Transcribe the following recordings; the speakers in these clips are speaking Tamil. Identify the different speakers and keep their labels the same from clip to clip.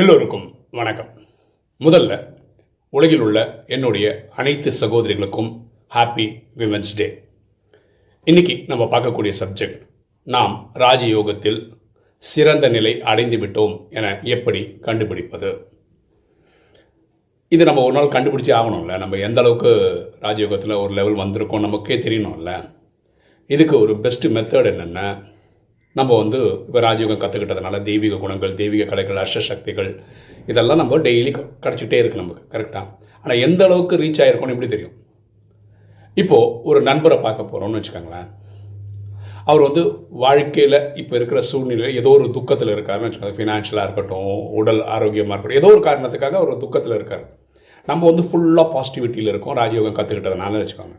Speaker 1: எல்லோருக்கும் வணக்கம். முதல்ல உலகில் உள்ள என்னுடைய அனைத்து சகோதரிகளுக்கும் ஹாப்பி விமென்ஸ் டே இன்னைக்கு நம்ம பார்க்கக்கூடிய சப்ஜெக்ட் நாம் ராஜயோகத்தில் சிறந்த நிலை அடைந்து விட்டோம் என எப்படி கண்டுபிடிப்பது? இது நம்ம ஒரு நாள் கண்டுபிடிச்சி ஆகணும்ல. நம்ம எந்த அளவுக்கு ராஜயோகத்தில் ஒரு லெவல் வந்திருக்கோம் நமக்கே தெரியணும்ல. இதுக்கு ஒரு பெஸ்ட் மெத்தட் என்னென்ன? நம்ம வந்து இப்போ ராஜயோகம் கற்றுக்கிட்டதுனால தெய்வீக குணங்கள் தெய்வீக கலைகள் அஷ்ட சக்திகள் இதெல்லாம் நம்ம டெய்லி கிடச்சிக்கிட்டே இருக்குது நமக்கு கரெக்டாக ஆனால் எந்த அளவுக்கு ரீச் ஆகிருக்கோன்னு எப்படி தெரியும்? இப்போது ஒரு நண்பரை பார்க்க போகிறோம்னு வச்சுக்கோங்களேன். அவர் வந்து வாழ்க்கையில் இப்போ இருக்கிற சூழ்நிலையில் ஏதோ ஒரு துக்கத்தில் இருக்காருன்னு வச்சுக்கோங்க. ஃபினான்ஷியலாக இருக்கட்டும் உடல் ஆரோக்கியமாக இருக்கட்டும் ஏதோ ஒரு காரணத்துக்காக அவர் துக்கத்தில் இருக்கார். நம்ம வந்து ஃபுல்லாக பாசிட்டிவிட்டியில் இருக்கோம் ராஜயோகம் கற்றுக்கிட்டதுனால வச்சுக்கோங்க.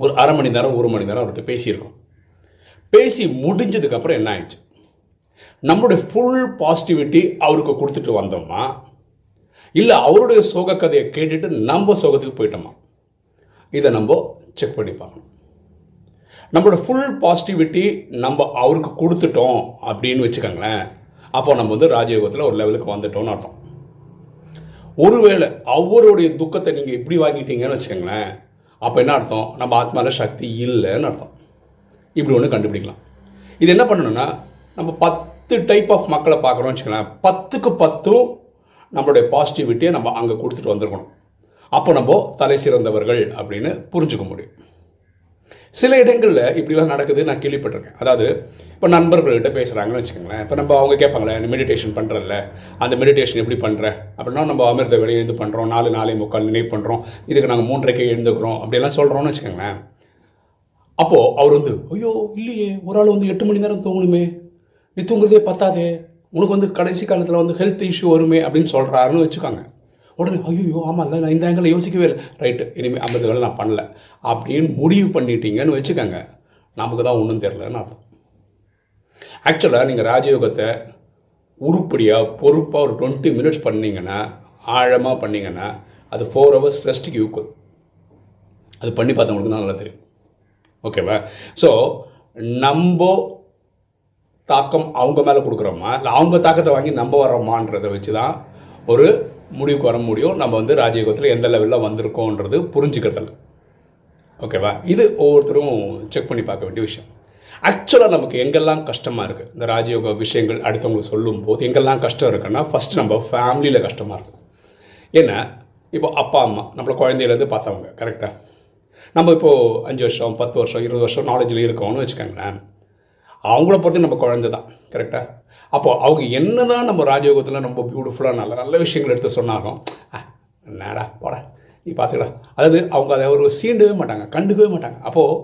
Speaker 1: ஒரு அரை மணி நேரம் ஒரு மணி நேரம் அவர்கிட்ட பேசியிருக்கோம். பேசி முடிஞ்சதுக்கப்புறம் என்ன ஆயிடுச்சு? நம்மளுடைய ஃபுல் பாசிட்டிவிட்டி அவருக்கு கொடுத்துட்டு வந்தோமா? இல்லை அவருடைய சோக கதையை கேட்டுட்டு நம்ம சோகத்துக்கு போயிட்டோமா? இதை நம்ம செக் பண்ணி பார்க்கணும். நம்மளோட ஃபுல் பாசிட்டிவிட்டி நம்ம அவருக்கு கொடுத்துட்டோம் அப்படின்னு வச்சுக்கோங்களேன். அப்போ நம்ம வந்து ராஜயோகத்தில் ஒரு லெவலுக்கு வந்துட்டோம்னு அர்த்தம். ஒருவேளை அவருடைய துக்கத்தை நீங்கள் இப்படி வாங்கிட்டீங்கன்னு வச்சுக்கோங்களேன். அப்போ என்ன அர்த்தம்? நம்ம ஆத்மாவில் சக்தி இல்லைன்னு அர்த்தம். இப்படி ஒன்று கண்டுபிடிக்கலாம். இது என்ன பண்ணணும்னா நம்ம பத்து டைப் ஆஃப் மக்களை பார்க்குறோம்னு வச்சுக்கலாம் பத்துக்கு பத்தும் நம்மளுடைய பாசிட்டிவிட்டியை நம்ம அங்கே கொடுத்துட்டு வந்திருக்கணும். அப்போ நம்ம தலை சிறந்தவர்கள் அப்படின்னு புரிஞ்சுக்க முடியும். சில இடங்களில் இப்படிலாம் நடக்குது நான் கேள்விப்பட்டிருக்கேன். அதாவது இப்போ நண்பர்கள்கிட்ட பேசுகிறாங்கன்னு வச்சுக்கோங்களேன். இப்போ நம்ம அவங்க கேட்பாங்களே நீ மெடிடேஷன் பண்ணுறல்ல அந்த மெடிடேஷன் எப்படி பண்ணுற அப்படின்னா நம்ம அமிர்த வேலையை எழுந்து பண்ணுறோம் நாலு நாளை முக்கால் நினைவு பண்ணுறோம் இதுக்கு நாங்கள் மூன்றரைக்கே எழுந்துக்கிறோம். அப்படிலாம் சொல்கிறோம்னு வச்சுக்கோங்களேன். அப்போது அவர் வந்து ஐயோ இல்லையே ஒரு ஆள் வந்து எட்டு மணி நேரம் தூங்கணுமே. நீ தூங்குறதே பத்தாதே. உனக்கு வந்து கடைசி காலத்தில் வந்து ஹெல்த் இஷ்யூ வருமே அப்படின்னு சொல்கிறாருன்னு வச்சுக்காங்க. உடனே ஐயோ ஆமாம் இல்லை நான் இந்த ஆங்கிள் யோசிக்கவே இல்லை. ரைட்டு இனிமேல் ஐம்பது வேலை நான் பண்ணல. அப்படின்னு முடிவு பண்ணிட்டீங்கன்னு வச்சுக்கோங்க. நமக்கு தான் ஒன்றும் தெரிலன்னு அர்த்தம். ஆக்சுவலாக நீங்கள் ராஜயோகத்தை உருப்படியாக பொறுப்பாக ஒரு டுவெண்ட்டி மினிட்ஸ் பண்ணிங்கன்னா ஆழமாக பண்ணிங்கன்னா அது ஃபோர் ஹவர்ஸ் ரெஸ்ட்டுக்கு ஈக்குவல் அது பண்ணி பார்த்தவங்களுக்கு தான் நல்லா தெரியும். ஓகேவா ஸோ நம்ம தாக்கம் அவங்க மேலே கொடுக்குறோமா? இல்லை அவங்க தாக்கத்தை வாங்கி நம்ம வரோமான்றதை வச்சு தான் ஒரு முடிவுக்கு வர முடியும். நம்ம வந்து ராஜயோகத்தில் எந்த லெவலில் வந்திருக்கோன்றது புரிஞ்சுக்கிறதில்ல ஓகேவா இது ஒவ்வொருத்தரும் செக் பண்ணி பார்க்க வேண்டிய விஷயம். ஆக்சுவலாக நமக்கு எங்கெல்லாம் கஷ்டமாக இருக்குது இந்த ராஜயோக விஷயங்கள் அடுத்தவங்களுக்கு சொல்லும்போது எங்கெல்லாம் கஷ்டம் இருக்குன்னா ஃபஸ்ட்டு நம்ம ஃபேமிலியில் கஷ்டமாக இருக்கும். ஏன்னா இப்போ அப்பா அம்மா நம்மளை குழந்தையிலேருந்து பார்த்தவங்க கரெக்டாக நம்ம இப்போது அஞ்சு வருஷம் பத்து வருஷம் இருபது வருஷம் நாலேஜில் இருக்கோம்னு வச்சுக்கோங்களேன். அவங்கள பொறுத்து நம்ம குழந்தை தான் கரெக்டாக அப்போது அவங்க என்ன தான் நம்ம ராஜயோகத்தில் ரொம்ப பியூட்டிஃபுல்லாக நல்ல நல்ல விஷயங்கள் எடுத்து சொன்னாலும் நேடா போட நீ பார்த்துக்கடா. அதாவது அவங்க அதை ஒரு சீண்டவே மாட்டாங்க கண்டுக்கவே மாட்டாங்க. அப்போது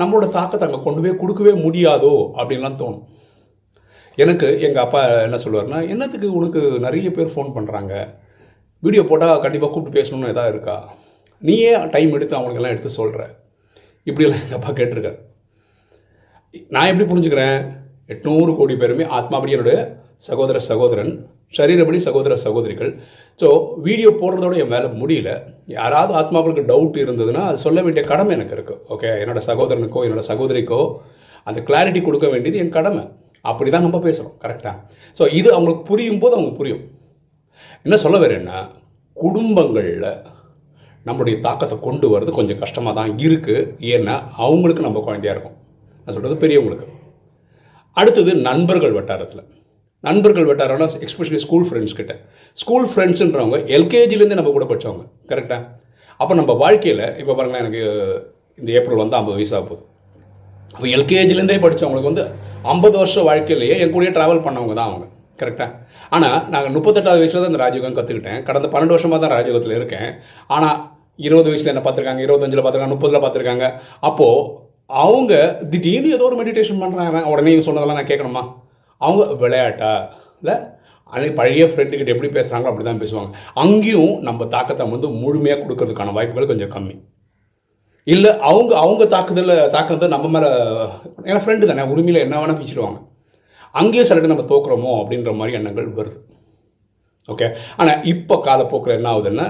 Speaker 1: நம்மளோட தாக்கத்தை அங்கே கொண்டு போய் கொடுக்கவே முடியாதோ அப்படின்லாம் தோணும். எனக்கு எங்கள் அப்பா என்ன சொல்லுவார்னா என்னத்துக்கு உனக்கு நிறைய பேர் ஃபோன் பண்ணுறாங்க வீடியோ போட்டால் கண்டிப்பாக கூப்பிட்டு பேசணும்னு எதாவது இருக்கா? நீயே டைம் எடுத்து அவங்களுக்கெல்லாம் எடுத்து சொல்கிற இப்படியெல்லாம் எங்கள் அப்பா கேட்டிருக்காரு. நான் எப்படி புரிஞ்சுக்கிறேன்? எட்நூறு கோடி பேருமே ஆத்மாபடி என்னுடைய சகோதர சகோதரன் சரீரப்படி சகோதர சகோதரிகள். ஸோ வீடியோ போடுறதோட என் வேலை முடியல. யாராவது ஆத்மாக்களுக்கு டவுட் இருந்ததுன்னா அது சொல்ல வேண்டிய கடமை எனக்கு இருக்குது ஓகே என்னோட சகோதரனுக்கோ என்னோட சகோதரிக்கோ அந்த கிளாரிட்டி கொடுக்க வேண்டியது என் கடமை. அப்படி தான் நம்ம பேசுகிறோம் கரெக்டாக ஸோ இது அவங்களுக்கு புரியும் போது அவங்களுக்கு புரியும். என்ன சொல்ல வரேன்னா குடும்பங்களில் நம்மளுடைய தாக்கத்தை கொண்டு வர்றது கொஞ்சம் கஷ்டமாக தான் இருக்குது ஏன்னா அவங்களுக்கு நம்ம குழந்தையாக இருக்கும். நான் சொல்கிறது பெரியவங்களுக்கு. அடுத்தது நண்பர்கள் வட்டாரத்தில். நண்பர்கள் வட்டாரம்னா எக்ஸ்பெஷலி ஸ்கூல் ஃப்ரெண்ட்ஸ் கிட்ட. ஸ்கூல் ஃப்ரெண்ட்ஸுன்றவங்க எல்கேஜிலேருந்து நம்ம கூட படித்தவங்க கரெக்டாக அப்போ நம்ம வாழ்க்கையில் இப்போ பாருங்களேன் எனக்கு இந்த ஏப்ரல் வந்து ஐம்பது வயசாக போகுது. அப்போ எல்கேஜிலேருந்தே படித்தவங்களுக்கு வந்து ஐம்பது வருஷம் வாழ்க்கையிலேயே என் கூடயே ட்ராவல் பண்ணவங்க தான் அவங்க. கரெக்டாக ஆனால் நாங்கள் முப்பத்தெட்டாவது வயசில் தான் இந்த ராஜயோகம் கற்றுக்கிட்டேன் கடந்த பன்னெண்டு வருஷமாக தான் ராஜயோகத்தில் இருக்கேன். ஆனால் இருபது வயசில் என்ன பார்த்துருக்காங்க இருபத்தஞ்சில் பார்த்துருக்காங்க முப்பதில் பார்த்துருக்காங்க. அப்போது அவங்க திடீர்னு ஏதோ ஒரு மெடிடேஷன் பண்ணுறாங்க உடனே சொன்னதெல்லாம் நான் கேட்கணுமா? அவங்க விளையாட்டா? இல்லை அன்னைக்கு பழைய ஃப்ரெண்டுக்கிட்ட எப்படி பேசுகிறாங்களோ அப்படி தான் பேசுவாங்க. அங்கேயும் நம்ம தாக்கத்தை வந்து முழுமையாக கொடுக்கறதுக்கான வாய்ப்புகள் கொஞ்சம் கம்மி. இல்லை அவங்க அவங்க தாக்குதலில் தாக்கத்தை நம்ம மேலே ஏன்னா ஃப்ரெண்டு தானே உரிமையில் என்ன வேணால் பிச்சிடுவாங்க. அங்கேயும் சில நம்ம தோக்குறோமோ அப்படின்ற மாதிரி எண்ணங்கள் வருது. ஓகே ஆனால் இப்போ காலப்போக்கில் என்ன ஆகுதுன்னா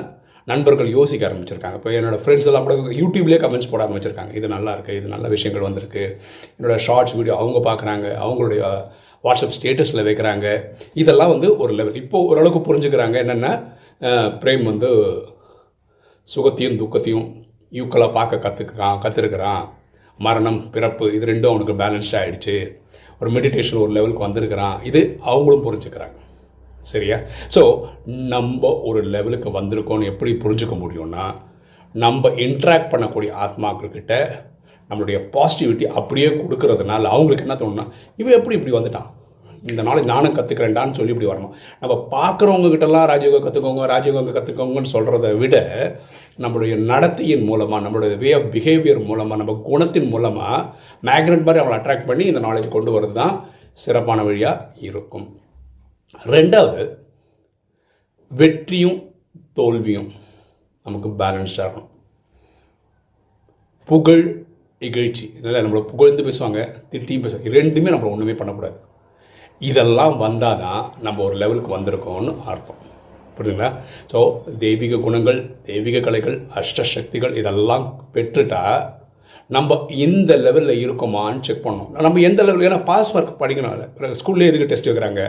Speaker 1: நண்பர்கள் யோசிக்க ஆரம்பிச்சிருக்காங்க. இப்போ என்னோடய ஃப்ரெண்ட்ஸ் எல்லாம் கூட யூடியூப்லேயே கமெண்ட்ஸ் போட ஆரம்பிச்சிருக்காங்க. இது நல்லா இருக்குது இது நல்ல விஷயங்கள் வந்திருக்கு. என்னோடய ஷார்ட்ஸ் வீடியோ அவங்க பார்க்குறாங்க அவங்களுடைய வாட்ஸ்அப் ஸ்டேட்டஸில் வைக்கிறாங்க. இதெல்லாம் வந்து ஒரு லெவல் இப்போ ஓரளவுக்கு புரிஞ்சுக்கிறாங்க என்னென்னா பிரேம் வந்து சுகத்தையும் துக்கத்தையும் ஈக்குவலாக பார்க்க கற்றுக்கிறான் கற்றுருக்கிறான் மரணம் பிறப்பு இது ரெண்டும் அவனுக்கு பேலன்ஸ்டாக ஆகிடுச்சு ஒரு மெடிடேஷன் ஒரு லெவலுக்கு வந்திருக்கிறான். இது அவங்களும் புரிஞ்சுக்கிறாங்க. சரியா? ஸோ நம்ம ஒரு லெவலுக்கு வந்திருக்கோம்னு எப்படி புரிஞ்சுக்க முடியும்னா நம்ம இன்ட்ராக்ட் பண்ணக்கூடிய ஆத்மாக்கள்கிட்ட நம்மளுடைய பாசிட்டிவிட்டி அப்படியே கொடுக்கறதுனால அவங்களுக்கு என்ன தோணுன்னா இவன் எப்படி இப்படி வந்துட்டான்? இந்த நாளைக்கு நானும் கற்றுக்கிறேன்டான்னு சொல்லி இப்படி வரணும். நம்ம பார்க்குறவங்க கிட்டலாம் ராஜயோகம் கற்றுக்கோங்க ராஜயோகம் கற்றுக்கோங்கன்னு சொல்கிறத விட நம்மளுடைய நடத்தையின் மூலமாக நம்மளுடைய வே ஆஃப் பிஹேவியர் மூலமாக நம்ம குணத்தின் மூலமாக மேக்னெட் மாதிரி அவங்களை அட்ராக்ட் பண்ணி இந்த நாலேஜ் கொண்டு வரது தான் சிறப்பான வழியாக இருக்கும். ரெண்டாவது வெற்றியும் தோல்வியும் நமக்கு பேலன்ஸ்டாக இருக்கணும். புகழ் இகழ்ச்சி இதெல்லாம் நம்மளை புகழ்ந்து பேசுவாங்க திட்டியும் பேசுவாங்க. ரெண்டுமே நம்மளை ஒன்றுமே பண்ணக்கூடாது. இதெல்லாம் வந்தால் தான் நம்ம ஒரு லெவலுக்கு வந்திருக்கோம்னு அர்த்தம். புரியுதுங்களா ஸோ தெய்வீக குணங்கள் தெய்வீக கலைகள் அஷ்டசக்திகள் இதெல்லாம் பெற்றுட்டா நம்ம இந்த லெவலில் இருக்கோமான்னு செக் பண்ணணும். நம்ம எந்த லெவலில் ஏன்னா பாஸ் ஒர்க் படிக்கணும் ஸ்கூல்லேயே எதுக்கு டெஸ்ட் வைக்கிறாங்க?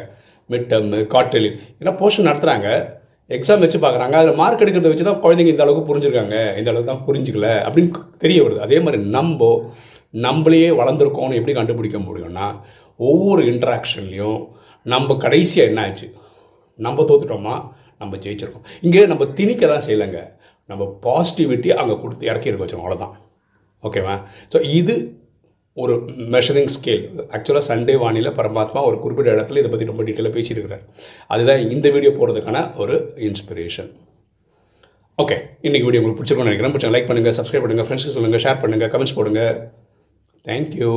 Speaker 1: மிட் டேர்மு கார்டெலி ஏன்னா போர்ஷன் நடத்துகிறாங்க எக்ஸாம் வச்சு பார்க்குறாங்க. அதில் மார்க் எடுக்கிறத வச்சு தான் குழந்தைங்க இந்த அளவுக்கு புரிஞ்சுருக்காங்க. இந்த அளவுக்கு தான் புரிஞ்சிக்கல அப்படின்னு தெரிய வருது. அதே மாதிரி நம்ம நம்மளையே வளர்ந்துருக்கோம்னு எப்படி கண்டுபிடிக்க முடியும்னா ஒவ்வொரு இன்ட்ராக்ஷன்லேயும் நம்ம கடைசியாக என்ன ஆச்சு? நம்ம தோத்துட்டோமா? நம்ம ஜெயிச்சிருக்கோம். இங்கே நம்ம திணிக்க தான் செய்யலைங்க. நம்ம பாசிட்டிவிட்டி அங்கே கொடுத்து இறக்கி இருக்க வச்சோம் அவ்வளோதான் ஓகேவா ஸோ இது ஒரு மெஷரிங் ஸ்கேல் ஆக்சுவலாக சண்டே வானிலை பரமாத்மா ஒரு குறிப்பிட்ட இடத்துல இதை பற்றி ரொம்ப டீட்டெயிலாக பேசியிருக்கிறார். அதுதான் இந்த வீடியோ போகிறதுக்கான ஒரு இன்ஸ்பிரேஷன் ஓகே இன்றைக்கி வீடியோ உங்களுக்கு பிடிச்சிருக்கோம்னு நினைக்கிறேன். பிடிச்சா லைக் பண்ணுங்கள் சப்ஸ்கிரைப் பண்ணுங்கள் ஃப்ரெண்ட்ஸ்க்கு சொல்லுங்கள் ஷேர் பண்ணுங்கள் கமெண்ட்ஸ் போடுங்க. தேங்க்யூ